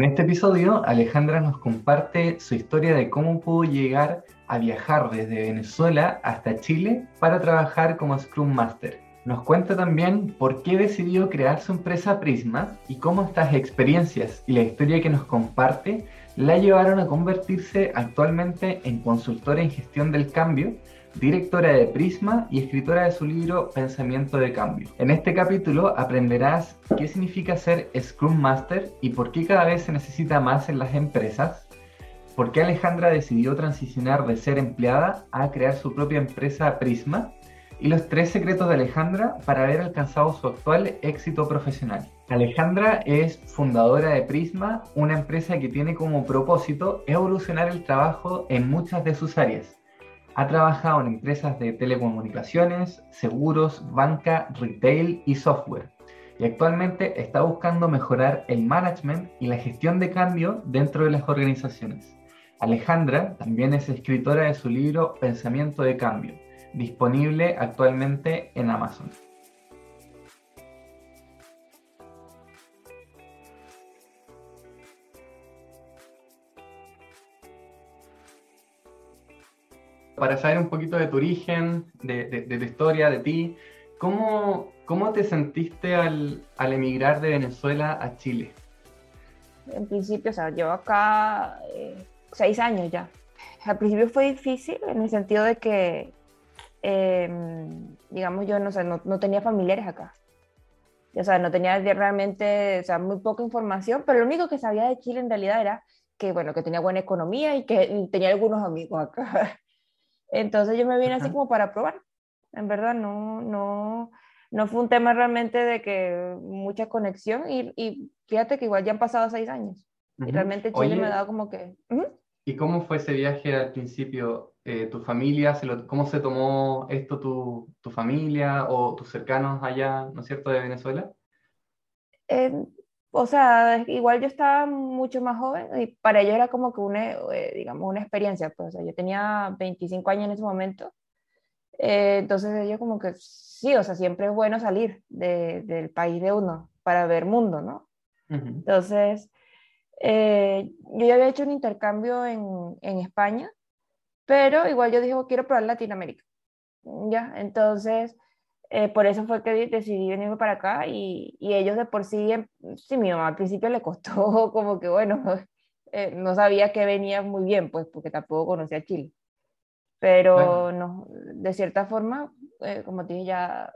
En este episodio, Alejandra nos comparte su historia de cómo pudo llegar a viajar desde Venezuela hasta Chile para trabajar como Scrum Master. Nos cuenta también por qué decidió crear su empresa Prisma y cómo estas experiencias y la historia que nos comparte la llevaron a convertirse actualmente en consultora en gestión del cambio directora de Prisma y escritora de su libro Pensamiento de Cambio. En este capítulo aprenderás qué significa ser Scrum Master y por qué cada vez se necesita más en las empresas, por qué Alejandra decidió transicionar de ser empleada a crear su propia empresa Prisma y los tres secretos de Alejandra para haber alcanzado su actual éxito profesional. Alejandra es fundadora de Prisma, una empresa que tiene como propósito evolucionar el trabajo en muchas de sus áreas ha trabajado en empresas de telecomunicaciones, seguros, banca, retail y software. Y actualmente está buscando mejorar el management y la gestión de cambio dentro de las organizaciones. Alejandra también es escritora de su libro Pensamiento de Cambio, disponible actualmente en Amazon. Para saber un poquito de tu origen, de, tu historia, de ti. ¿Cómo, cómo te sentiste al, emigrar de Venezuela a Chile? En principio, o sea, llevo acá eh, seis años ya. Al principio fue difícil en el sentido de que, em, digamos, yo no, sé, no, no, tenía familiares acá. O sea, no tenía realmente, o sea, muy poca información, pero lo único que sabía de Chile en realidad era que, bueno, que tenía buena economía y que tenía algunos amigos acá. Entonces yo me vine así como para probar. En verdad, no, no, no fue un tema realmente de que mucha conexión y, y fíjate que igual ya han pasado seis años. Y realmente Chile me ha dado como que... ¿Y cómo fue ese viaje al principio? Eh, ¿Tu familia, se cómo se tomó esto tu, tu, familia o tus cercanos allá, ¿no es cierto?, de Venezuela. Eh, o sea, igual yo estaba mucho más joven y para ellos era como que una, eh, digamos, una experiencia, pues, o sea, yo tenía 25 años en ese momento, eh, entonces ellos como que sí, o sea, siempre es bueno salir de, del país de uno para ver mundo, ¿no? Entonces, eh, yo ya había hecho un intercambio en, en España, pero igual yo dije, quiero probar Latinoamérica, ¿ya? Entonces eh, por eso fue que decidí venirme para acá y, y, ellos de por sí, em, sí, mi mamá al principio le costó como que, bueno, eh, no sabía que venía muy bien, pues porque tampoco conocía Chile. Pero no, de cierta forma, eh, como te dije, ya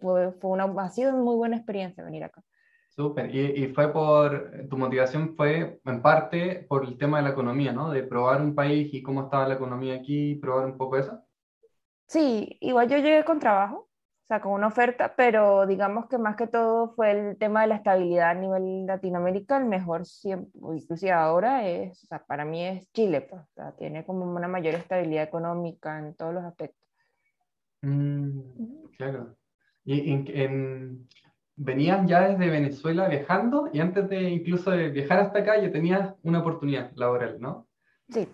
fue, fue, una, ha sido una muy buena experiencia venir acá. Súper, y, y, fue por, tu motivación fue en parte por el tema de la economía, ¿no? De probar un país y cómo estaba la economía aquí, probar un poco eso. Sí, igual yo llegué con trabajo, o sea, con una oferta, pero digamos que más que todo fue el tema de la estabilidad a nivel Latinoamérica, el mejor siempre, inclusive ahora es, o sea, para mí es Chile, pues, o sea, tiene como una mayor estabilidad económica en todos los aspectos. Mm, claro. ¿Y en, venías ya desde Venezuela viajando y antes de incluso de viajar hasta acá ya tenías una oportunidad laboral, ¿no? Sí,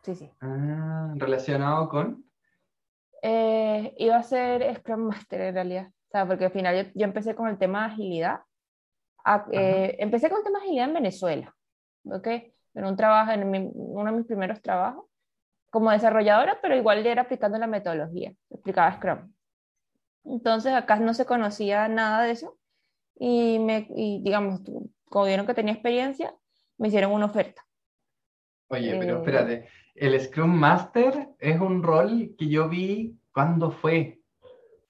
sí, sí. Ah, relacionado con... Eh, iba a ser Scrum Master en realidad. O sea, porque al final yo, empecé con el tema de agilidad. Eh, empecé con el tema de agilidad en Venezuela, ¿ok? En un trabajo, en uno de mis primeros trabajos, como desarrolladora, pero igual era aplicando la metodología, explicaba Scrum. Entonces acá no se conocía nada de eso y, me, y digamos, como vieron que tenía experiencia, me hicieron una oferta. Oye, pero eh, espérate, el Scrum Master es un rol que yo vi cuando fue.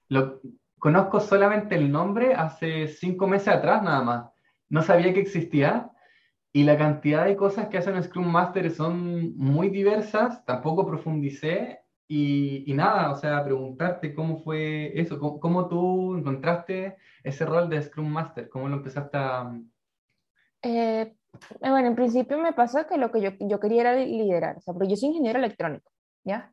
Lo, conozco solamente el nombre hace cinco meses atrás nada más. No sabía que existía. Y la cantidad de cosas que hacen Scrum Master son muy diversas, tampoco profundicé. Y, nada, o sea, preguntarte cómo fue eso, cómo, tú encontraste ese rol de Scrum Master, cómo lo empezaste a... Eh, bueno, en principio me pasó que lo que yo, yo quería era liderar, o sea, pero yo soy ingeniero electrónico, ¿ya?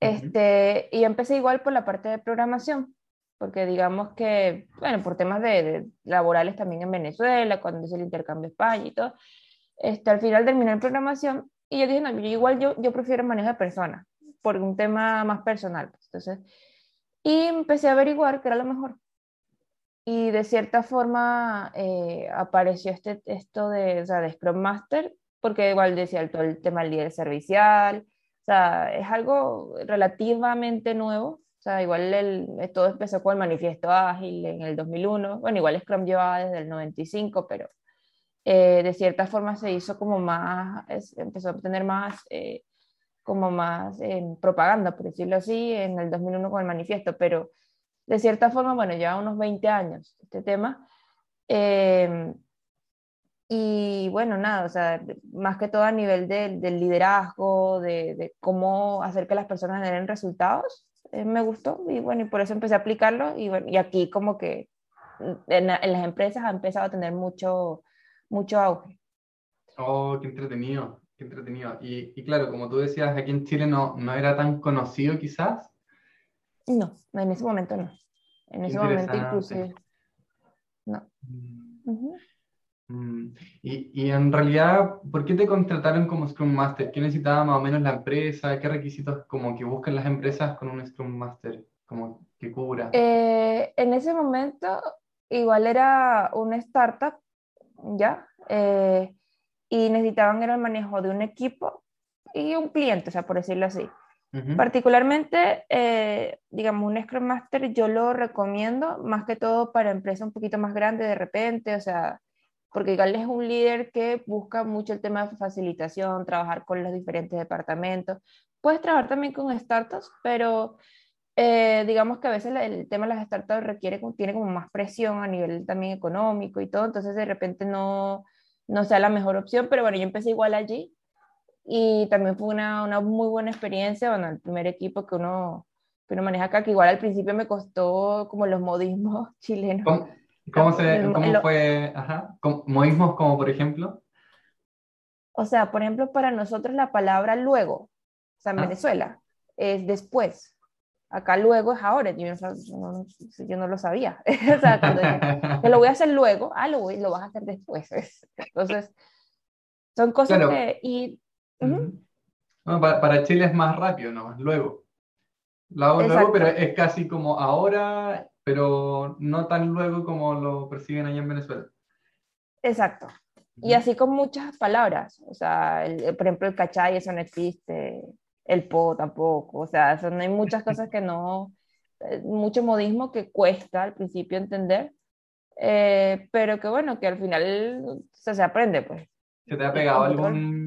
Este, y empecé igual por la parte de programación, porque digamos que, bueno, por temas de, laborales también en Venezuela, cuando hice el intercambio España y todo, este, al final terminé en programación y yo dije, no, yo igual yo, yo prefiero manejo de personas, por un tema más personal. Pues, entonces, y empecé a averiguar qué era lo mejor. Y de cierta forma eh, apareció este, esto de, o sea, de Scrum Master, porque igual decía todo el tema del líder servicial, o sea, es algo relativamente nuevo, o sea, igual el, todo empezó con el manifiesto ágil en el 2001, bueno, igual Scrum llevaba desde el 95, pero eh, de cierta forma se hizo como más, empezó a obtener más, eh, como más propaganda, por decirlo así, en el 2001 con el manifiesto, pero de cierta forma, bueno, lleva unos 20 años este tema. Em, y bueno, nada, o sea, más que todo a nivel del liderazgo, de, cómo hacer que las personas generen resultados, eh, me gustó y bueno, y por eso empecé a aplicarlo y, bueno, y aquí como que en, en, las empresas ha empezado a tener mucho, mucho auge. Oh, qué entretenido, qué entretenido. Y, y claro, como tú decías, aquí en Chile no, no era tan conocido quizás, no, en ese momento no. En ese momento inclusive. No. Mm. Mm. Y, y, en realidad, ¿por qué te contrataron como Scrum Master? ¿Qué necesitaba más o menos la empresa? ¿Qué requisitos como que buscan las empresas con un Scrum Master? Como que cubra. Eh, en ese momento, igual era una startup, ¿ya? Eh, y necesitaban era el manejo de un equipo y un cliente, o sea, por decirlo así. Particularmente, eh, digamos, un Scrum Master yo lo recomiendo más que todo para empresas un poquito más grandes de repente, o sea, porque igual es un líder que busca mucho el tema de facilitación, trabajar con los diferentes departamentos. Puedes trabajar también con startups, pero eh, digamos que a veces el, tema de las startups requiere, tiene como más presión a nivel también económico y todo, entonces de repente no, no sea la mejor opción, pero bueno, yo empecé igual allí y también fue una, una, muy buena experiencia, bueno, el primer equipo que uno, que uno maneja acá, que igual al principio me costó como los modismos chilenos. ¿Cómo, cómo, se, cómo fue? Ajá. ¿Modismos como por ejemplo? O sea, por ejemplo, para nosotros la palabra luego, o sea, en ah. Venezuela, es después. Acá luego es ahora, yo no, yo no lo sabía. o sea, cuando lo voy a hacer luego, ah, lo, voy, lo vas a hacer después. Entonces, son cosas que... Y, para, Chile es más rápido, ¿no? Luego. Hago luego, pero es casi como ahora, pero no tan luego como lo perciben allá en Venezuela. Exacto. Y así con muchas palabras. O sea, por ejemplo, el cachay, eso no existe. El po tampoco. O sea, son, hay muchas cosas que no. Eh, mucho modismo que cuesta al principio entender. Eh, pero que bueno, que al final se aprende, pues. ¿Se te ha pegado algún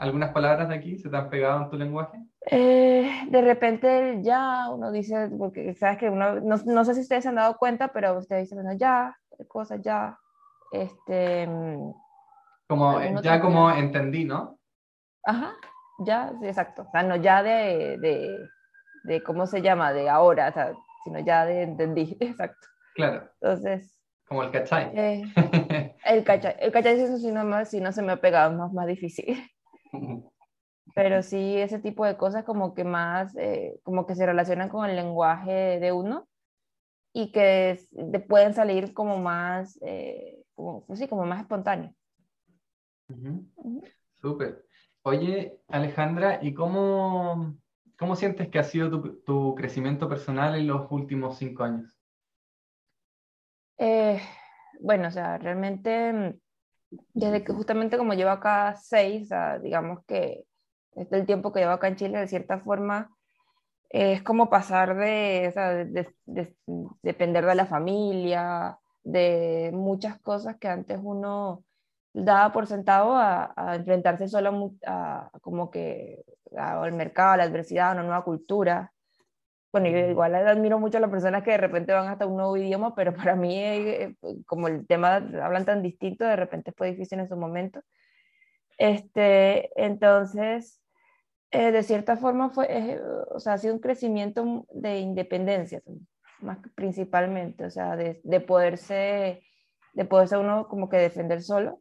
algunas palabras de aquí? ¿Se te han pegado en tu lenguaje? Eh, de repente ya uno dice, porque sabes que uno, no, no, sé si ustedes se han dado cuenta, pero ustedes dicen, bueno, ya, cosas ya, este... Como, ya como entendí, ¿no? Ajá, ya, sí, exacto. O sea, no ya de, de, de, ¿cómo se llama? De ahora, o sea, sino ya de entendí, exacto. Claro. Entonces... Como el cachay. Eh, el cachay, el cachay si no, si no se me ha pegado, es más, más difícil. Pero sí, ese tipo de cosas como que más, eh, como que se relacionan con el lenguaje de uno y que pueden salir como más, eh, como, pues sí, como más espontáneo. Súper. Oye, Alejandra, ¿y cómo, cómo sientes que ha sido tu, tu crecimiento personal en los últimos cinco años? Eh, bueno, o sea, realmente desde que justamente como llevo acá seis, digamos que este el tiempo que llevo acá en Chile, de cierta forma, es como pasar de, o sea, de, depender de la familia, de muchas cosas que antes uno daba por sentado a, enfrentarse solo a, como que al mercado, a la adversidad, a una nueva cultura bueno, igual admiro mucho a las personas que de repente van hasta un nuevo idioma, pero para mí, eh, como el tema hablan tan distinto, de repente fue difícil en su momento. Este, entonces, eh, de cierta forma, fue, o sea, ha sido un crecimiento de independencia, más principalmente, o sea, de, de, poderse, de poderse uno como que defender solo.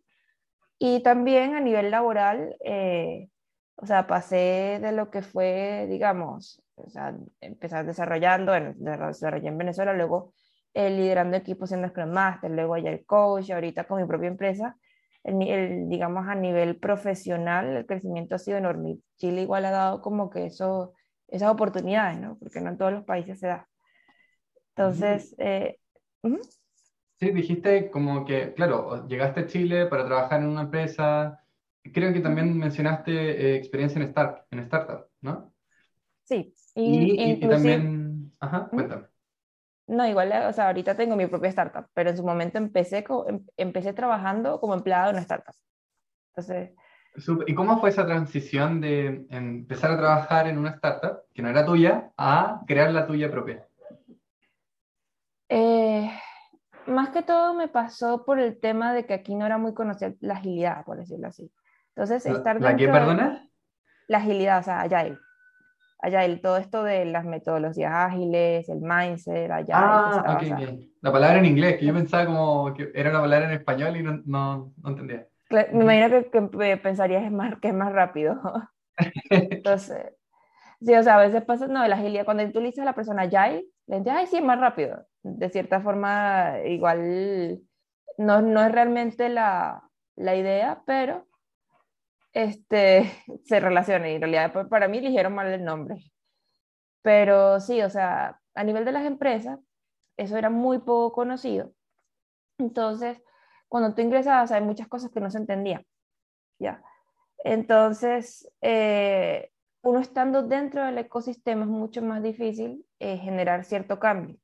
Y también a nivel laboral, eh, o sea, pasé de lo que fue, digamos, o sea, empezar desarrollando, bueno, desarrollé en Venezuela, luego eh, liderando equipos siendo Scrum Master, luego ya el coach, ahorita con mi propia empresa, el, digamos a nivel profesional, el crecimiento ha sido enorme. Chile igual ha dado como que eso, esas oportunidades, ¿no? Porque no en todos los países se da. Entonces, eh, Sí, dijiste como que, claro, llegaste a Chile para trabajar en una empresa. Creo que también mencionaste eh, experiencia en, start, en startup, ¿no? Sí, y, y, también, ajá, cuéntame. No, igual, o sea, ahorita tengo mi propia startup, pero en su momento empecé, em, empecé trabajando como empleado en una startup. Entonces... ¿Y cómo fue esa transición de empezar a trabajar en una startup que no era tuya a crear la tuya propia? Eh, más que todo me pasó por el tema de que aquí no era muy conocida la agilidad, por decirlo así. Entonces, estar ¿La, qué, perdona? La agilidad, o sea, Agile. Agile, todo esto de las metodologías ágiles, el mindset, Agile. Ah, ok, bien. La palabra en inglés, que yo pensaba como que era una palabra en español y no, no, no entendía. Me imagino que, que pensarías es más, que es más rápido. Entonces, sí, o sea, a veces pasa, no, la agilidad, cuando tú le dices a la persona Agile, le dices, ay, sí, es más rápido de cierta forma, igual no, no es realmente la, la, idea, pero este, se relaciona y en realidad pues, para mí eligieron mal el nombre. Pero sí, o sea, a nivel de las empresas, eso era muy poco conocido. Entonces, cuando tú ingresabas, hay muchas cosas que no se entendían. ¿ya? Entonces, eh, uno estando dentro del ecosistema es mucho más difícil eh, generar cierto cambio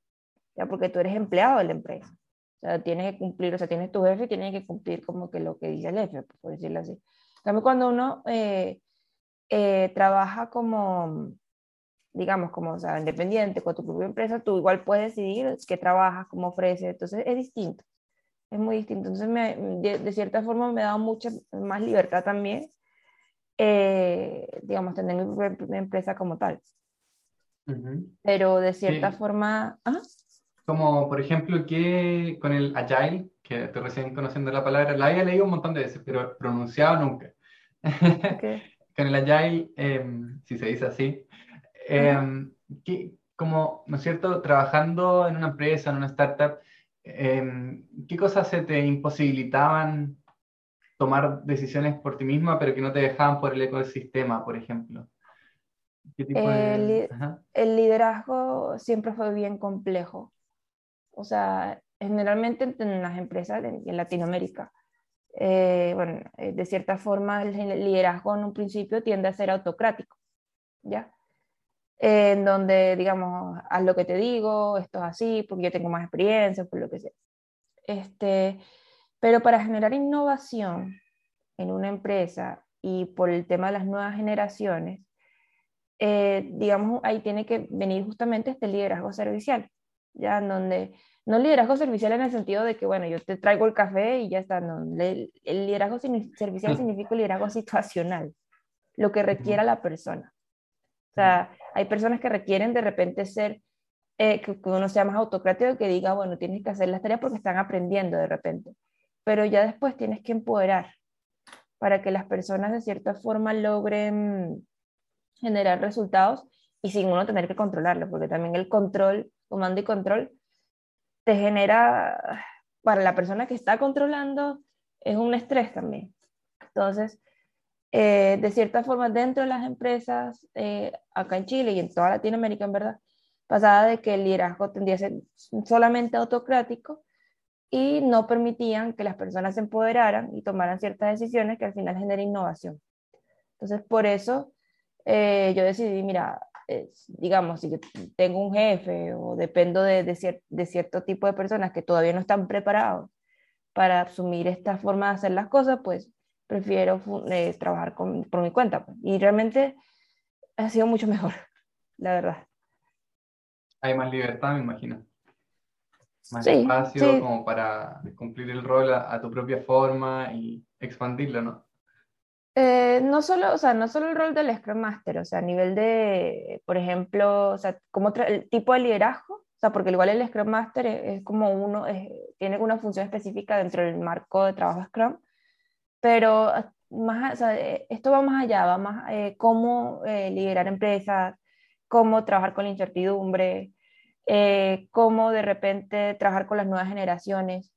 ya porque tú eres empleado de la empresa. O sea, tienes que cumplir, o sea, tienes tu jefe y tienes que cumplir como que lo que dice el jefe, por decirlo así. También cuando uno eh, eh, trabaja como, digamos, como, o sea, independiente, con tu propia empresa, tú igual puedes decidir qué trabajas, cómo ofreces, entonces es distinto, es muy distinto. Entonces, me, de, cierta forma me ha dado mucha más libertad también, eh, digamos, tener mi propia empresa como tal. Pero de cierta forma... ¿ah? Como, por ejemplo, que con el Agile, que estoy recién conociendo la palabra, la había leído un montón de veces, pero pronunciado nunca. con el Agile, em, si se dice así, em, que, como, ¿no es cierto?, trabajando en una empresa, en una startup, em, ¿qué cosas se te imposibilitaban tomar decisiones por ti misma, pero que no te dejaban por el ecosistema, por ejemplo? el, el, liderazgo siempre fue bien complejo o sea, generalmente en las empresas en, Latinoamérica, eh, bueno, eh, de cierta forma el liderazgo en un principio tiende a ser autocrático, ¿ya? en donde, digamos, haz lo que te digo, esto es así, porque yo tengo más experiencia, por lo que sea. Este, pero para generar innovación en una empresa y por el tema de las nuevas generaciones, eh, digamos, ahí tiene que venir justamente este liderazgo servicial, ya en donde no liderazgo servicial en el sentido de que, bueno, yo te traigo el café y ya está, no, el, liderazgo servicial mm. significa liderazgo situacional, lo que requiera la persona. O sea, hay personas que requieren de repente ser, eh, que, uno sea más autocrático, que diga, bueno, tienes que hacer las tareas porque están aprendiendo de repente, pero ya después tienes que empoderar para que las personas de cierta forma logren generar resultados y sin uno tener que controlarlo, porque también el control comando y control, te genera, para la persona que está controlando, es un estrés también. Entonces, eh, de cierta forma, dentro de las empresas, eh, acá en Chile y en toda Latinoamérica, en verdad, pasaba de que el liderazgo tendría a ser solamente autocrático y no permitían que las personas se empoderaran y tomaran ciertas decisiones que al final generen innovación. Entonces, por eso eh, yo decidí, mira, digamos, si yo tengo un jefe o dependo de, de, cierto tipo de personas que todavía no están preparados para asumir esta forma de hacer las cosas, pues prefiero eh, trabajar por mi cuenta. Pues. Y realmente ha sido mucho mejor, la verdad. Hay más libertad, me imagino. Más espacio como para cumplir el rol a tu propia forma y expandirlo, ¿no? Eh, no solo, o sea, no solo el rol del Scrum Master, o sea, a nivel de, por ejemplo, o sea, como el tipo de liderazgo, o sea, porque igual el Scrum Master es, como uno, tiene una función específica dentro del marco de trabajo Scrum, pero más, o sea, eh, esto va más allá, va más eh, cómo liderar empresas, cómo trabajar con la incertidumbre, cómo de repente trabajar con las nuevas generaciones.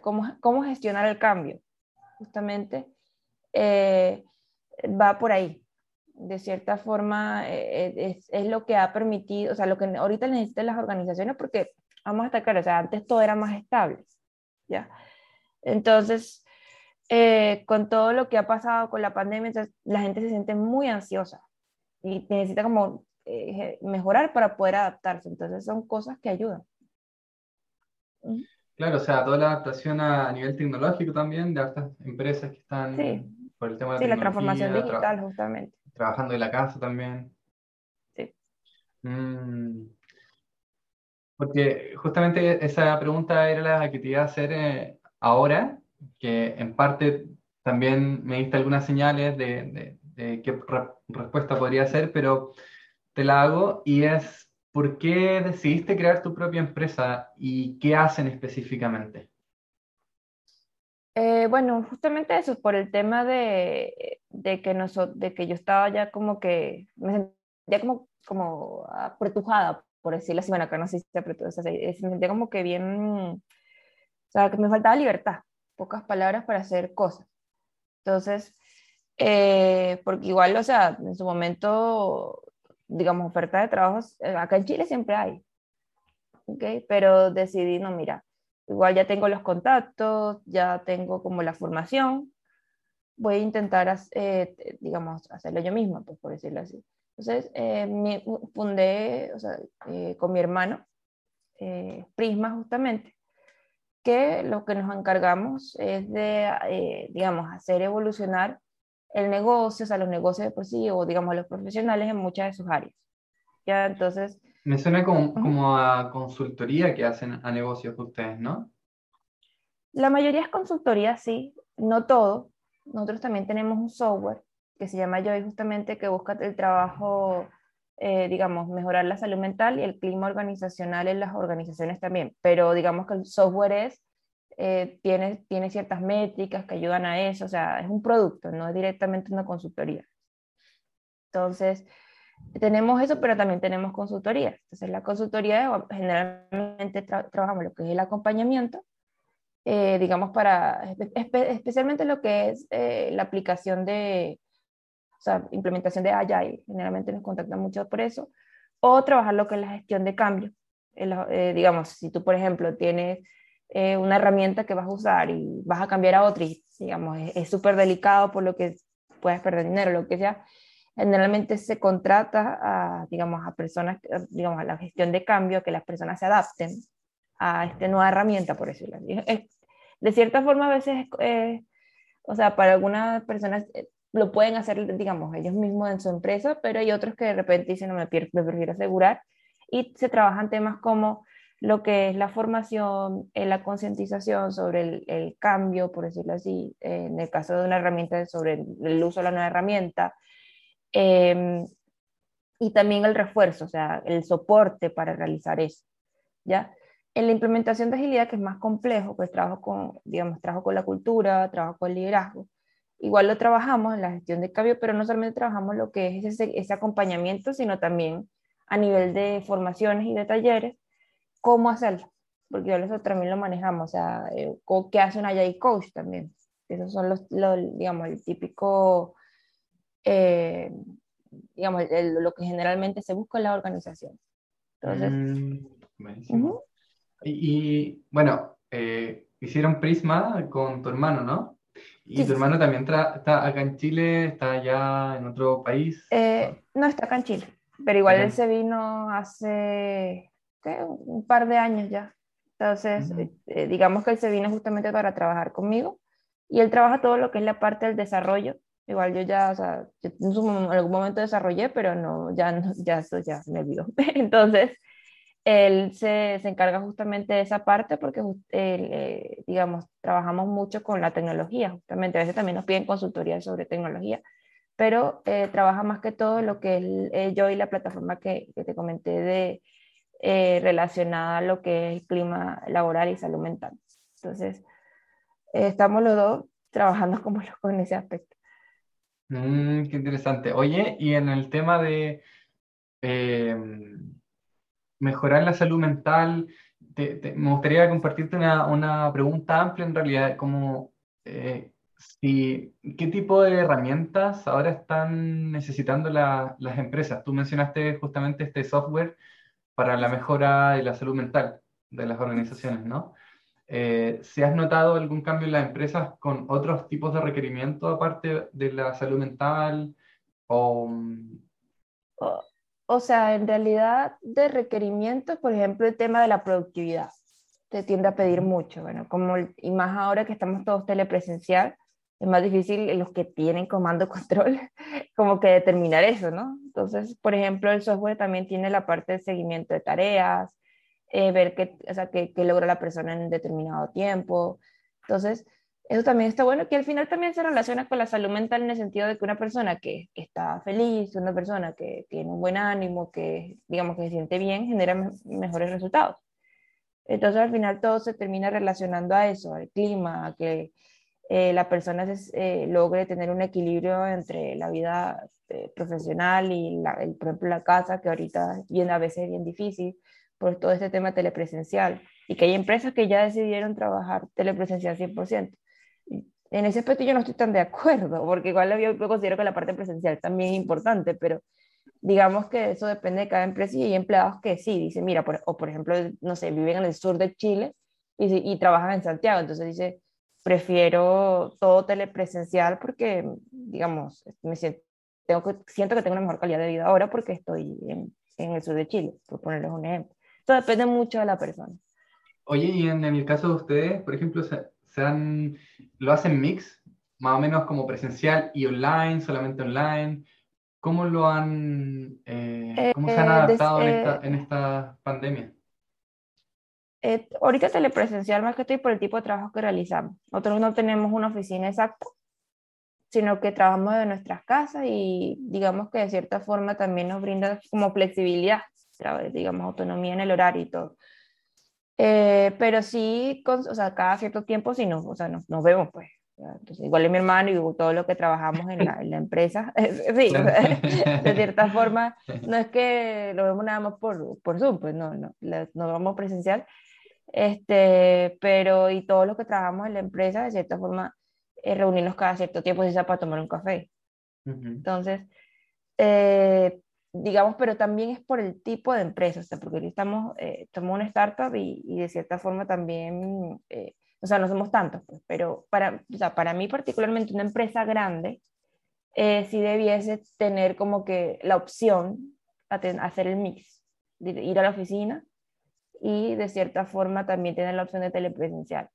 Cómo, cómo gestionar el cambio, justamente. Eh, va por ahí. De cierta forma, eh, es, es, lo que ha permitido, o sea, lo que ahorita necesitan las organizaciones, porque vamos a estar claros, o sea, antes todo era más estable. ¿ya? Entonces, eh, con todo lo que ha pasado con la pandemia, la gente se siente muy ansiosa y necesita como eh, mejorar para poder adaptarse. Entonces, son cosas que ayudan. Claro, o sea, toda la adaptación a, nivel tecnológico también de estas empresas que están por el tema de sí, la transformación digital, justamente. Trabajando en la casa también. Sí. Mm. Porque justamente esa pregunta era la que te iba a hacer eh, ahora, que en parte también me diste algunas señales de, qué respuesta podría ser, pero te la hago y es ¿por qué decidiste crear tu propia empresa y qué hacen específicamente? Eh, bueno, justamente eso, por el tema de, que, de que yo estaba ya como que, me sentía como, como apretujada, por decirlo así, bueno, acá no sé si se apretujada, me sentía como que bien, o sea, que me faltaba libertad, pocas palabras para hacer cosas. Entonces, eh, porque igual, o sea, en su momento digamos, oferta de trabajos, eh, acá en Chile siempre hay, ¿ok? Pero decidí, no, mira, igual ya tengo los contactos, ya tengo como la formación, voy a intentar, eh, digamos, hacerlo yo misma, pues por decirlo así. Entonces, eh, fundé, o sea, con mi hermano, Prisma justamente, que lo que nos encargamos es de, digamos, hacer evolucionar el negocio, o sea, los negocios de por sí, o digamos los profesionales en muchas de sus áreas. ¿Ya? Entonces... Me suena como, como a consultoría que hacen a negocios ustedes, ¿no? La mayoría es consultoría, sí, no todo. Nosotros también tenemos un software que se llama Joy, justamente que busca el trabajo, eh, digamos, mejorar la salud mental y el clima organizacional en las organizaciones también. Pero digamos que el software es eh, tiene, tiene ciertas métricas que ayudan a eso, o sea, es un producto, no es directamente una consultoría. Entonces, tenemos eso, pero también tenemos consultoría. Entonces, la consultoría generalmente trabajamos lo que es el acompañamiento, eh, digamos, para especialmente lo que es eh, la aplicación de, o sea, implementación de Agile, generalmente nos contactan mucho por eso, o trabajar lo que es la gestión de cambio. digamos, si tú, por ejemplo, tienes eh, una herramienta que vas a usar y vas a cambiar a otra y, digamos, es súper delicado por lo que puedes perder dinero, lo que sea, generalmente se contrata a, digamos, a personas, digamos, a la gestión de cambio, que las personas se adapten a esta nueva herramienta, por decirlo así. de cierta forma, a veces, o sea, para algunas personas eh, lo pueden hacer, digamos, ellos mismos en su empresa, pero hay otros que de repente dicen, no, me, me prefiero asegurar, y se trabajan temas como lo que es la formación, eh, la concientización sobre el, cambio, por decirlo así, eh, en el caso de una herramienta, sobre el, uso de la nueva herramienta, em, y también el refuerzo, o sea, el soporte para realizar eso, ¿ya? En la implementación de agilidad, que es más complejo, pues trabajo con, digamos, trabajo con la cultura, trabajo con el liderazgo, igual lo trabajamos en la gestión de cambio, pero no solamente trabajamos lo que es ese, ese acompañamiento, sino también a nivel de formaciones y de talleres, cómo hacerlo, porque nosotros también lo manejamos, o sea, eh, qué hace un Agile Coach también. Esos son los, digamos, el típico, eh, digamos, lo que generalmente se busca en la organización. Entonces, mm, y, bueno, eh, hicieron Prisma con tu hermano, ¿no? Y tu hermano también está acá en Chile, está allá en otro país. no está acá en Chile, pero igual él se vino hace un par de años ya. Entonces, eh, digamos que él se vino justamente para trabajar conmigo y él trabaja todo lo que es la parte del desarrollo. Igual yo ya, o sea, en algún momento desarrollé, pero no, ya, ya eso ya me olvidó. Entonces, él se, se, encarga justamente de esa parte porque, eh, digamos, trabajamos mucho con la tecnología, justamente a veces también nos piden consultoría sobre tecnología, pero eh, trabaja más que todo lo que es yo y la plataforma que, que te comenté de, eh, relacionada a lo que es el clima laboral y salud mental. Entonces, eh, estamos los dos trabajando como en ese aspecto. Mm, qué interesante. Oye, y en el tema de em, mejorar la salud mental, me gustaría compartirte una, una, pregunta amplia en realidad, como eh, si, ¿qué tipo de herramientas ahora están necesitando las empresas? Tú mencionaste justamente este software para la mejora de la salud mental de las organizaciones, ¿no? Eh, ¿Se has notado algún cambio en las empresas con otros tipos de requerimientos aparte de la salud mental? O, o, sea, en realidad de requerimientos, por ejemplo, el tema de la productividad te tiende a pedir mucho, bueno, como, y más ahora que estamos todos telepresencial, es más difícil los que tienen comando control, como que determinar eso, ¿no? Entonces, por ejemplo, el software también tiene la parte de seguimiento de tareas, eh, ver qué, o sea, qué, qué, la persona en determinado tiempo. Entonces, eso también está bueno, que al final también se relaciona con la salud mental en el sentido de que una persona que está feliz, una persona que tiene un buen ánimo, que digamos que se siente bien, genera mejores resultados. Entonces al final todo se termina relacionando a eso, al clima, a que eh, la persona eh, logre tener un equilibrio entre la vida profesional y, la, el, por ejemplo, la casa, que ahorita viene a veces bien difícil por todo este tema telepresencial y que hay empresas que ya decidieron trabajar telepresencial 100%. En ese aspecto yo no estoy tan de acuerdo, porque igual yo considero que la parte presencial también es importante, pero digamos que eso depende de cada empresa y hay empleados que sí, dicen, mira, por, o por ejemplo, no sé, viven en el sur de Chile y, y trabajan en Santiago, entonces dice, prefiero todo telepresencial porque, digamos, me siento, tengo que, siento que tengo una mejor calidad de vida ahora porque estoy en, en el sur de Chile, por ponerles un ejemplo depende mucho de la persona. Oye, y en, el caso de ustedes, por ejemplo, ¿se, ¿lo hacen mix? Más o menos como presencial y online, solamente online. ¿Cómo lo han, eh, cómo se han eh, adaptado en, esta, en esta pandemia? Eh, ahorita telepresencial más que estoy por el tipo de trabajo que realizamos. Nosotros no tenemos una oficina exacta, sino que trabajamos de nuestras casas y digamos que de cierta forma también nos brinda como flexibilidad digamos, autonomía en el horario y todo. Eh, pero sí, con, o sea, cada cierto tiempo sí nos, o sea, nos, nos vemos, pues. Entonces, igual es mi hermano y todo lo que trabajamos en la, en la empresa, sí, de cierta forma, no es que lo vemos nada más por, por Zoom, pues no, no, nos vamos presencial, este, pero y todo lo que trabajamos en la empresa, de cierta forma, eh, reunirnos cada cierto tiempo, si sea para tomar un café. Entonces, eh, digamos, pero también es por el tipo de empresa, o sea, porque estamos, eh, somos una startup y, y, de cierta forma también, eh, o sea, no somos tantos, pues, pero para, o sea, para mí particularmente una empresa grande eh, sí debiese tener como que la opción a hacer el mix, de ir a la oficina y de cierta forma también tener la opción de telepresencial.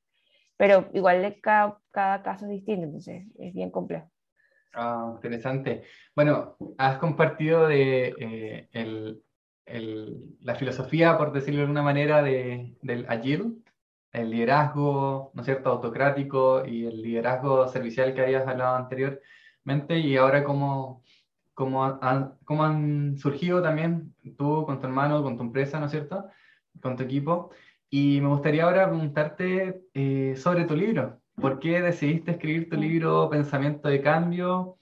Pero igual cada, cada caso es distinto, entonces es bien complejo. Ah, interesante. Bueno, has compartido de eh, el, el, la filosofía, por decirlo de alguna manera, de, del Agile, el liderazgo, ¿no es cierto?, autocrático y el liderazgo servicial que habías hablado anteriormente, y ahora cómo, cómo, han, cómo han surgido también tú con tu hermano, con tu empresa, ¿no es cierto?, con tu equipo. Y me gustaría ahora preguntarte eh, sobre tu libro. ¿Por qué decidiste escribir tu libro Pensamiento de Cambio?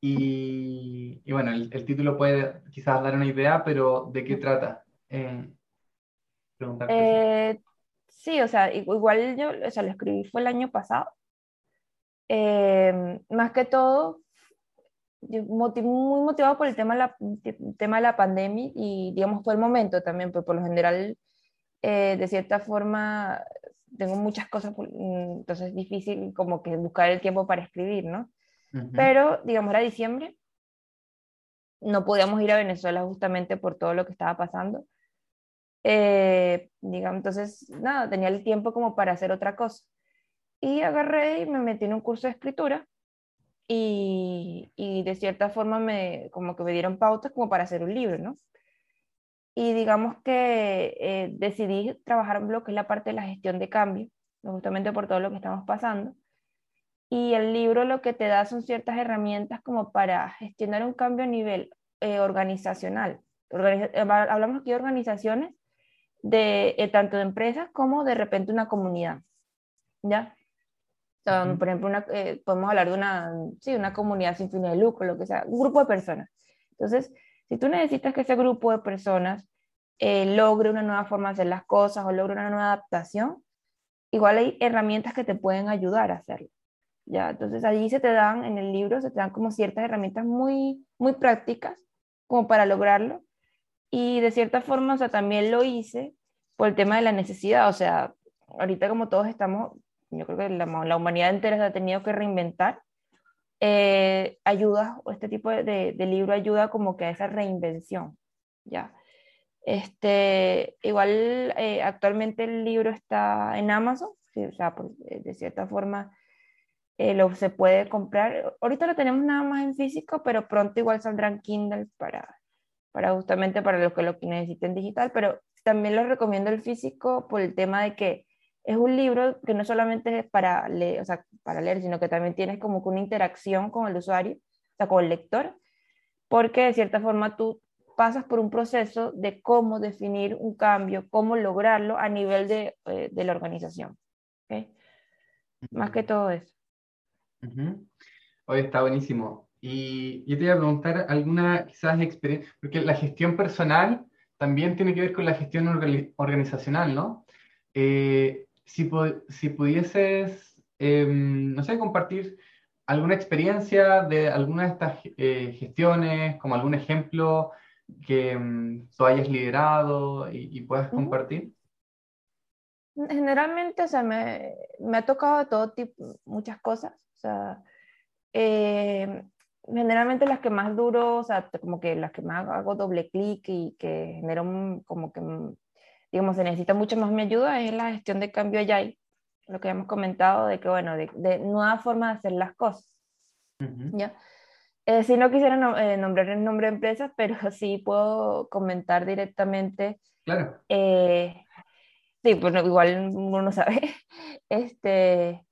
Y, bueno, el, título puede quizás dar una idea, pero ¿de qué trata? Eh, eh, sí, o sea, igual yo o sea, lo escribí fue el año pasado. Eh, más que todo, muy motivado por el tema de, la, tema de la pandemia y digamos fue el momento también, pues por lo general, de cierta forma, tengo muchas cosas, mm, entonces es difícil como que buscar el tiempo para escribir, ¿no? Pero, digamos, era diciembre, no podíamos ir a Venezuela justamente por todo lo que estaba pasando. Eh, digamos, entonces, nada, tenía el tiempo como para hacer otra cosa. Y agarré y me metí en un curso de escritura y, y de cierta forma me, como que me dieron pautas como para hacer un libro, ¿no? Y digamos que eh, decidí trabajar en lo que es la parte de la gestión de cambio, justamente por todo lo que estamos pasando. Y el libro lo que te da son ciertas herramientas como para gestionar un cambio a nivel eh, organizacional. Eh, hablamos aquí de organizaciones, de, tanto de empresas como de repente una comunidad. ¿Ya? Por ejemplo, una, podemos hablar de una, sí, una comunidad sin fines de lucro, lo que sea, un grupo de personas. Entonces, si tú necesitas que ese grupo de personas eh, logre una nueva forma de hacer las cosas o logre una nueva adaptación, igual hay herramientas que te pueden ayudar a hacerlo. ¿ya? Entonces allí se te dan, en el libro, se te dan como ciertas herramientas muy, muy prácticas como para lograrlo. Y de cierta forma, o sea, también lo hice por el tema de la necesidad, o sea, ahorita como todos estamos, yo creo que la, la humanidad entera se ha tenido que reinventar, eh, ayuda, o este tipo de, libro ayuda como que a esa reinvención, ¿ya? Este, igual eh, actualmente el libro está en Amazon, o sea, eh, de cierta forma lo, se puede comprar. Ahorita lo tenemos nada más en físico, pero pronto igual saldrán Kindle para, para justamente para los que lo necesiten digital, pero también les recomiendo el físico por el tema de que es un libro que no solamente es para leer, o sea, para leer, sino que también tienes como que una interacción con el usuario, o sea, con el lector, porque de cierta forma tú pasas por un proceso de cómo definir un cambio, cómo lograrlo a nivel de, eh, de la organización. ¿okay? Más que todo eso. Hoy está buenísimo. Y yo te iba a preguntar alguna quizás experiencia, porque la gestión personal también tiene que ver con la gestión organizacional, ¿no? Eh, si, si pudieses, em, no sé, compartir alguna experiencia de alguna de estas eh, gestiones, como algún ejemplo que em, tú hayas liderado y, puedas compartir. Generalmente, o sea, me, me, ha tocado todo tipo, muchas cosas. O sea, em, generalmente las que más duro, o sea, como que las que más hago doble clic y que generan como que digamos, se necesita mucho más mi ayuda es la gestión de cambio Agile, lo que hemos comentado de que, bueno, de, de nueva forma de hacer las cosas. ¿ya? Eh, si no quisiera eh, nombrar el nombre de empresas, pero sí puedo comentar directamente. Claro. Eh, sí, pues igual uno no sabe. Este,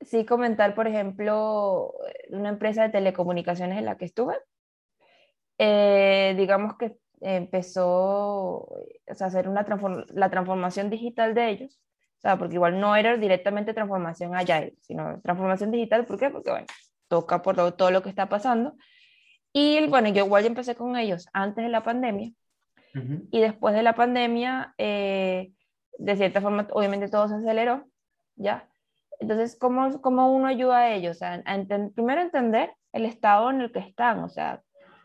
sí comentar, por ejemplo, una empresa de telecomunicaciones en la que estuve. digamos que empezó a hacer una la transformación digital de ellos, o sea, porque igual no era directamente transformación allá, sino transformación digital, ¿por qué? Porque, bueno, toca por todo, lo que está pasando. Y bueno, yo igual ya empecé con ellos antes de la pandemia, y después de la pandemia, eh, de cierta forma, obviamente todo se aceleró, ¿ya? Entonces, ¿cómo, cómo uno ayuda a ellos? A, primero entender el estado en el que están, o sea,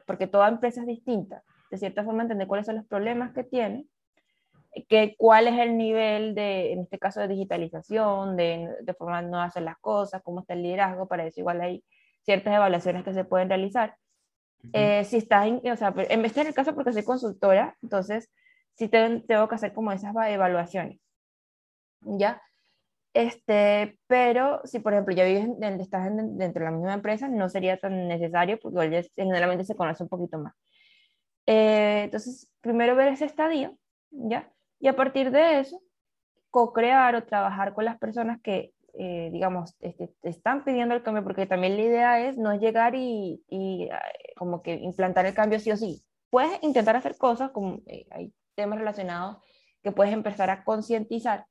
porque toda empresa es distinta de cierta forma entender cuáles son los problemas que tiene, que, cuál es el nivel de, en este caso, de digitalización, de, de forma de no hacer las cosas, cómo está el liderazgo, para eso igual hay ciertas evaluaciones que se pueden realizar. Eh, si estás, en, o sea, en vez de en el caso porque soy consultora, entonces sí tengo que hacer como esas evaluaciones, ¿ya? Este, pero si por ejemplo ya vives, estás dentro de la misma empresa, no sería tan necesario porque generalmente se conoce un poquito más. Eh, entonces, primero ver ese estadio, ¿ya? Y a partir de eso, co-crear o trabajar con las personas que, eh, digamos, este, están pidiendo el cambio, porque también la idea es no llegar y, y eh, como que implantar el cambio sí o sí. Puedes intentar hacer cosas, como hay temas relacionados que puedes empezar a concientizar,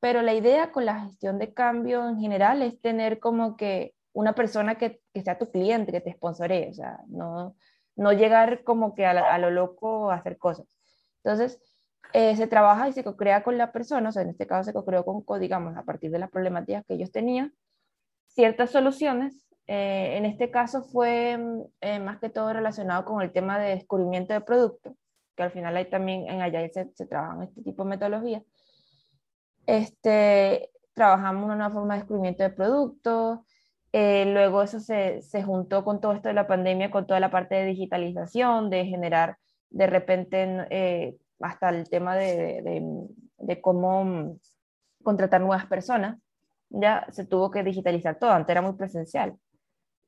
pero la idea con la gestión de cambio en general es tener como que una persona que, que sea tu cliente, que te sponsoree, o sea, no, no llegar como que a, lo loco a hacer cosas. Entonces, eh, se trabaja y se crea con la persona, o sea, en este caso se co-creó con, digamos, a partir de las problemáticas que ellos tenían, ciertas soluciones. Eh, en este caso fue mm, eh, más que todo relacionado con el tema de descubrimiento de producto, que al final hay también en allá se, se trabajan este tipo de metodologías. Este, trabajamos una nueva forma de descubrimiento de productos, eh, luego eso se, se, juntó con todo esto de la pandemia, con toda la parte de digitalización, de generar de repente eh, hasta el tema de, de, de, cómo contratar nuevas personas. Ya se tuvo que digitalizar todo, antes era muy presencial.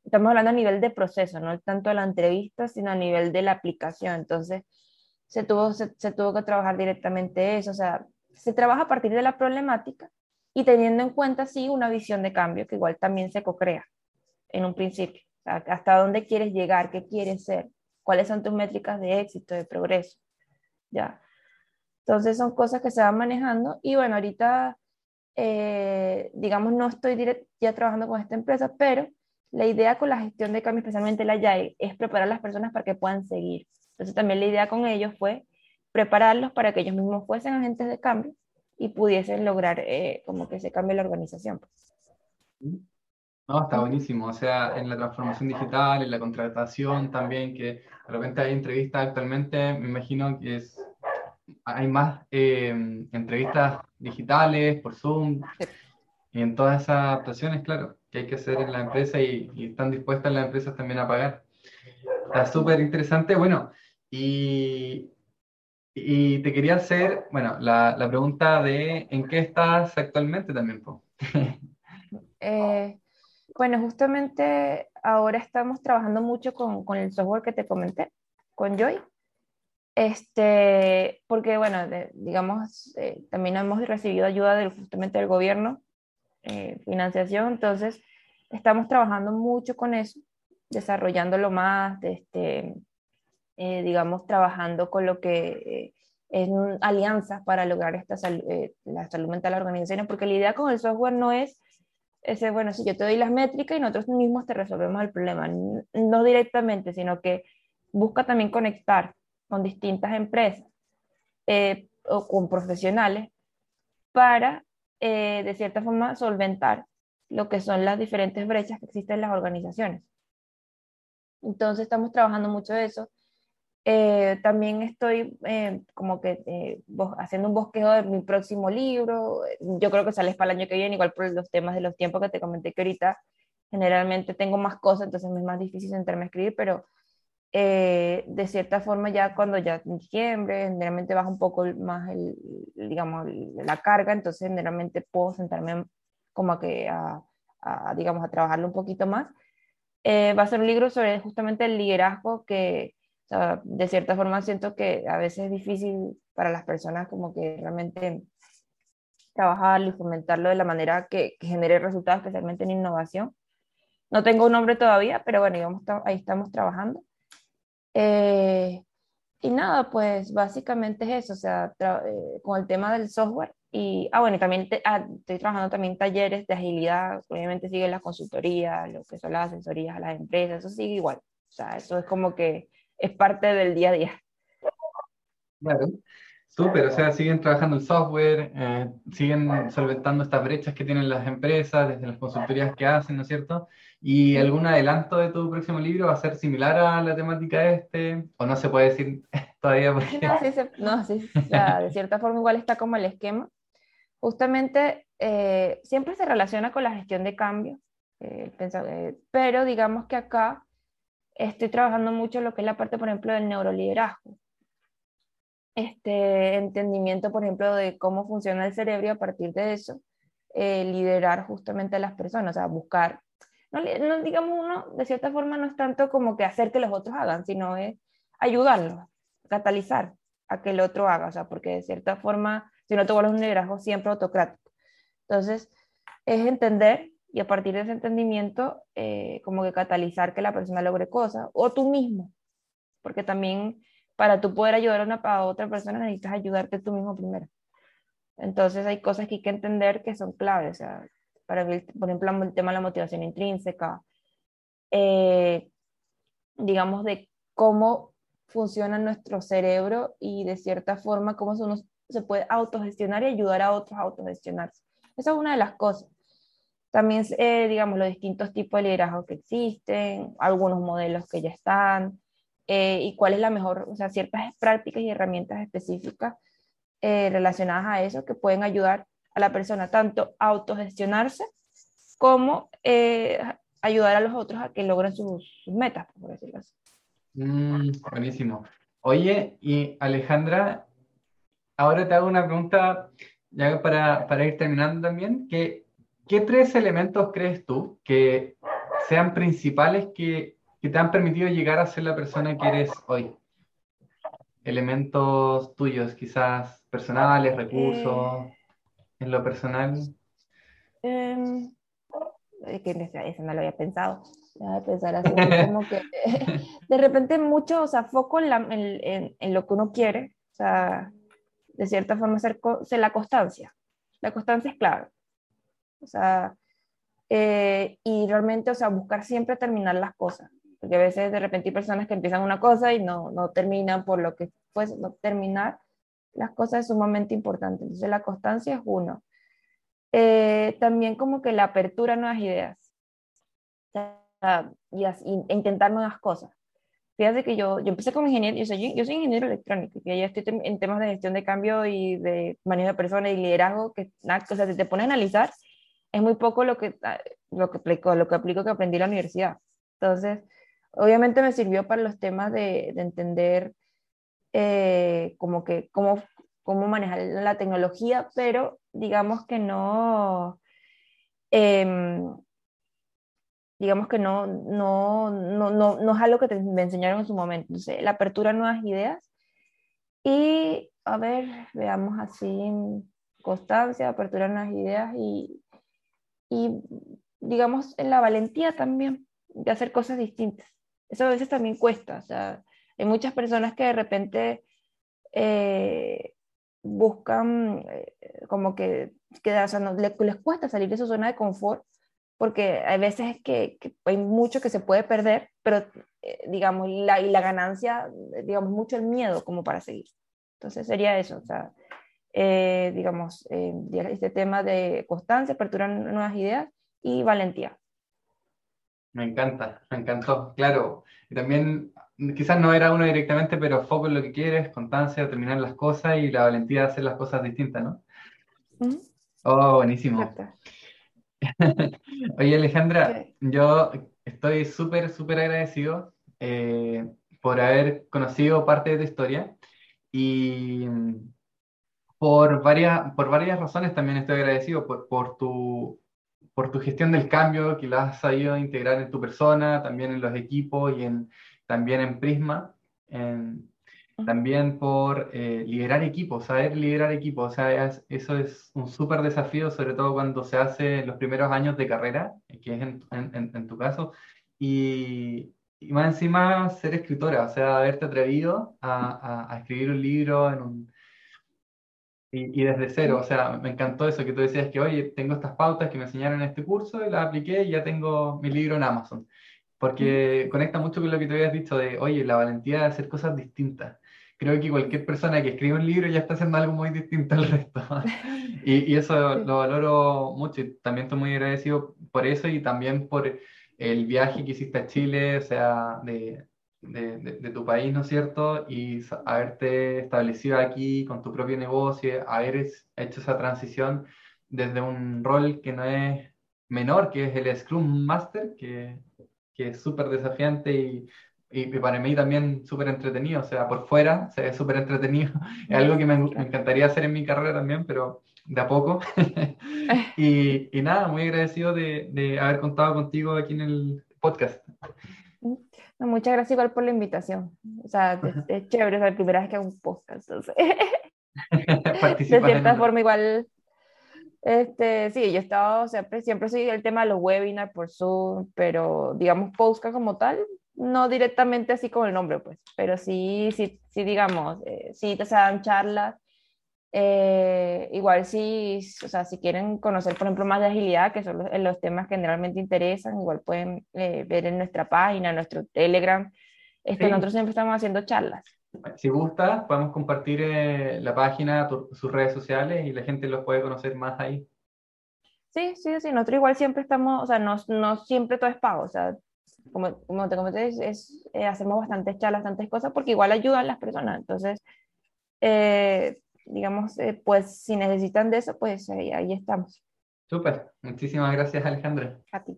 Estamos hablando a nivel de proceso, no tanto de la entrevista, sino a nivel de la aplicación. Entonces, se tuvo, se, se tuvo que trabajar directamente eso, o sea, se trabaja a partir de la problemática y teniendo en cuenta, sí, una visión de cambio que igual también se co-crea en un principio. hasta dónde quieres llegar, qué quieres ser, cuáles son tus métricas de éxito, de progreso. ¿ya? Entonces son cosas que se van manejando y bueno, ahorita, eh, digamos, no estoy ya trabajando con esta empresa, pero la idea con la gestión de cambio, especialmente la YAE, es preparar a las personas para que puedan seguir. Entonces también la idea con ellos fue prepararlos para que ellos mismos fuesen agentes de cambio y pudiesen lograr eh, como que se cambie la organización. Pues. No, está buenísimo. O sea, en la transformación digital, en la contratación también, que de repente hay entrevistas actualmente, me imagino que es, hay más eh, entrevistas digitales, por Zoom, y en todas esas adaptaciones, claro, que hay que hacer en la empresa y, están dispuestas las empresas también a pagar. Está súper interesante. Bueno, y, y, te quería hacer, bueno, la, la, pregunta de ¿en qué estás actualmente también? Eh, bueno, justamente ahora estamos trabajando mucho con, con, el software que te comenté, con Joy. Este, porque, bueno, digamos, eh, también hemos recibido ayuda del, justamente del gobierno, eh, financiación, entonces estamos trabajando mucho con eso, desarrollándolo más, este, eh, digamos, trabajando con lo que es alianzas para lograr esta la salud mental de las organizaciones, porque la idea con el software no es ese, bueno, si yo te doy las métricas y nosotros mismos te resolvemos el problema, no directamente, sino que busca también conectar con distintas empresas eh, o con profesionales para, eh, de cierta forma, solventar lo que son las diferentes brechas que existen en las organizaciones. Entonces estamos trabajando mucho eso. Eh, también estoy como que haciendo un bosquejo de mi próximo libro. Yo creo que sale para el año que viene, igual por los temas de los tiempos que te comenté que ahorita generalmente tengo más cosas, entonces me es más difícil sentarme a escribir, pero eh, de cierta forma ya cuando ya en diciembre generalmente baja un poco más el, digamos, la carga, entonces generalmente puedo sentarme como a que a, digamos, a trabajarlo un poquito más. Eh, va a ser un libro sobre justamente el liderazgo que de cierta forma siento que a veces es difícil para las personas como que realmente trabajarlo y fomentarlo de la manera que, que genere resultados, especialmente en innovación. No tengo un nombre todavía, pero bueno, digamos, ahí estamos trabajando. Eh, y nada, pues básicamente es eso, o sea, eh, con el tema del software. Y, ah, bueno, también ah, estoy trabajando también talleres de agilidad, obviamente sigue la consultoría, lo que son las asesorías a las empresas, eso sigue igual. O sea, eso es como que es parte del día a día. Claro, súper, o sea, siguen trabajando el software, eh, siguen solventando estas brechas que tienen las empresas, desde las consultorías que hacen, ¿no es cierto? ¿Y algún adelanto de tu próximo libro va a ser similar a la temática de este? ¿O no se puede decir todavía? No, sí, sí, de cierta forma igual está como el esquema. Justamente eh, siempre se relaciona con la gestión de cambio, eh, eh, pero digamos que acá estoy trabajando mucho lo que es la parte, por ejemplo, del neuroliderazgo. Este entendimiento, por ejemplo, de cómo funciona el cerebro y a partir de eso, liderar justamente a las personas, o sea, buscar no, digamos uno, de cierta forma no es tanto como que hacer que los otros hagan, sino es ayudarlos, catalizar a que el otro haga, o sea, porque de cierta forma, si no te vuelves un liderazgo siempre autocrático. Entonces, es entender y a partir de ese entendimiento, eh, como que catalizar que la persona logre cosas, o tú mismo, porque también para tú poder ayudar a, una, a otra persona necesitas ayudarte tú mismo primero. Entonces hay cosas que hay que entender que son claves, para ver, por ejemplo, el tema de la motivación intrínseca, eh, digamos, de cómo funciona nuestro cerebro y de cierta forma cómo uno se puede autogestionar y ayudar a otros a autogestionarse. Esa es una de las cosas. También, eh, digamos, los distintos tipos de liderazgo que existen, algunos modelos que ya están, eh, y cuál es la mejor, o sea, ciertas prácticas y herramientas específicas relacionadas a eso que pueden ayudar a la persona tanto autogestionarse como eh, ayudar a los otros a que logren sus, metas, por decirlo así. Mm, buenísimo. Oye, y Alejandra, ahora te hago una pregunta ya para, para ir terminando también, que, ¿qué tres elementos crees tú que sean principales que, que te han permitido llegar a ser la persona que eres hoy? Elementos tuyos, quizás personales, recursos. Eh, en lo personal? Eh, que eso no lo había pensado. Pensar así, como que de repente mucho, o sea, foco en, la, en, en, lo que uno quiere, o sea, de cierta forma ser, ser la constancia. La constancia es clave. O sea, eh, y realmente, o sea, buscar siempre terminar las cosas. Porque a veces de repente hay personas que empiezan una cosa y no, no terminan por lo que pues no terminar las cosas es sumamente importante. Entonces la constancia es uno. Eh, también como que la apertura a nuevas ideas y, intentar nuevas cosas. Fíjate que yo, yo empecé como ingeniero, yo soy, yo soy ingeniero electrónico, y ya estoy en temas de gestión de cambio y de manejo de personas y liderazgo, que nada, o sea, si te pones a analizar, es muy poco lo que, ah, lo que aplico, lo que aplico que aprendí en la universidad. Entonces, obviamente me sirvió para los temas de, de entender eh, como que cómo, cómo manejar la tecnología, pero digamos que no, em, digamos que no, no, no, no, no es algo que me enseñaron en su momento. Entonces, la apertura a nuevas ideas y, a ver, veamos así, constancia, apertura a nuevas ideas y, y digamos, en la valentía también de hacer cosas distintas. Eso a veces también cuesta, o sea, hay muchas personas que de repente eh, buscan eh, como que, que o sea, no, les, cuesta salir de su zona de confort porque hay veces que, que hay mucho que se puede perder, pero eh, digamos, la, y la ganancia, digamos, mucho el miedo como para seguir. Entonces sería eso, o sea, digamos, este tema de constancia, apertura a nuevas ideas y valentía. Me encanta, me encantó, claro. Y también, quizás no era uno directamente, pero foco en lo que quieres, constancia, terminar las cosas y la valentía de hacer las cosas distintas, ¿no? Oh, buenísimo. Oye, Alejandra, yo estoy súper, súper agradecido eh, por haber conocido parte de tu historia y por varias, por varias razones también estoy agradecido por, por tu por tu gestión del cambio que la has sabido integrar en tu persona, también en los equipos y en, también en Prisma. también por eh, liderar equipos, saber liderar equipos. O sea, eso es un súper desafío, sobre todo cuando se hace en los primeros años de carrera, que es en, en, tu caso. Y, y, más encima ser escritora, o sea, haberte atrevido a, a, a escribir un libro en un, y, desde cero, o sea, me encantó eso que tú decías que, oye, tengo estas pautas que me enseñaron en este curso y las apliqué y ya tengo mi libro en Amazon. Porque conecta mucho con lo que te habías dicho de, oye, la valentía de hacer cosas distintas. Creo que cualquier persona que escribe un libro ya está haciendo algo muy distinto al resto. y, y, eso lo valoro mucho y también estoy muy agradecido por eso y también por el viaje que hiciste a Chile, o sea, de, de, tu país, ¿no es cierto? Y haberte establecido aquí con tu propio negocio, haber hecho esa transición desde un rol que no es menor, que es el Scrum Master, que, que es súper desafiante y, y, para mí también súper entretenido, o sea, por fuera se ve súper entretenido, es algo que me, me, encantaría hacer en mi carrera también, pero de a poco. y, y, nada, muy agradecido de, de haber contado contigo aquí en el podcast. Muchas gracias igual por la invitación. O sea, es, chévere, es la primera vez que hago un podcast, entonces. de cierta forma igual, este, sí, yo he estado siempre, siempre soy el tema de los webinars por Zoom, pero digamos podcast como tal, no directamente así como el nombre, pues, pero sí, sí, sí digamos, eh, sí te dan charlas eh, igual si, o sea, si quieren conocer, por ejemplo, más de agilidad, que son los, los temas que generalmente interesan, igual pueden eh, ver en nuestra página, en nuestro Telegram. Este, Nosotros siempre estamos haciendo charlas. Si gusta, podemos compartir eh, la página, sus redes sociales y la gente los puede conocer más ahí. Sí, sí, sí. Nosotros igual siempre estamos, o sea, no, no siempre todo es pago. O sea, como, como te comenté, es, hacemos bastantes charlas, bastantes cosas, porque igual ayudan las personas. Entonces, eh, digamos, eh, pues si necesitan de eso, pues ahí, ahí estamos. Súper, muchísimas gracias Alejandra. A ti.